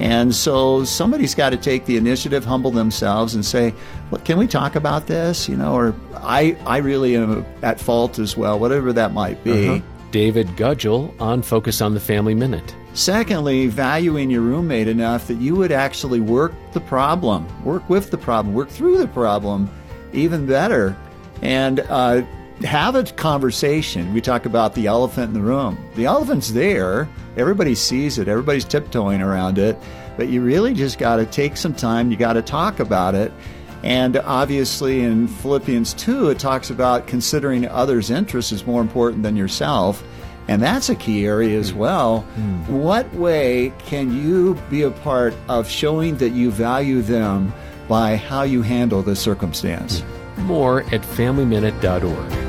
And so somebody's got to take the initiative, humble themselves, and say, "Well, can we talk about this?" You know, or I, I really am at fault as well, whatever that might be. Uh-huh. David Gudgel on Focus on the Family Minute. Secondly, valuing your roommate enough that you would actually work the problem, work with the problem, work through the problem even better, and uh, have a conversation. We talk about the elephant in the room. The elephant's there, everybody sees it, everybody's tiptoeing around it, but you really just got to take some time, you got to talk about it. And obviously, in Philippians 2, it talks about considering others' interests is more important than yourself. And that's a key area as well. Mm. What way can you be a part of showing that you value them by how you handle the circumstance? More at FamilyMinute.org.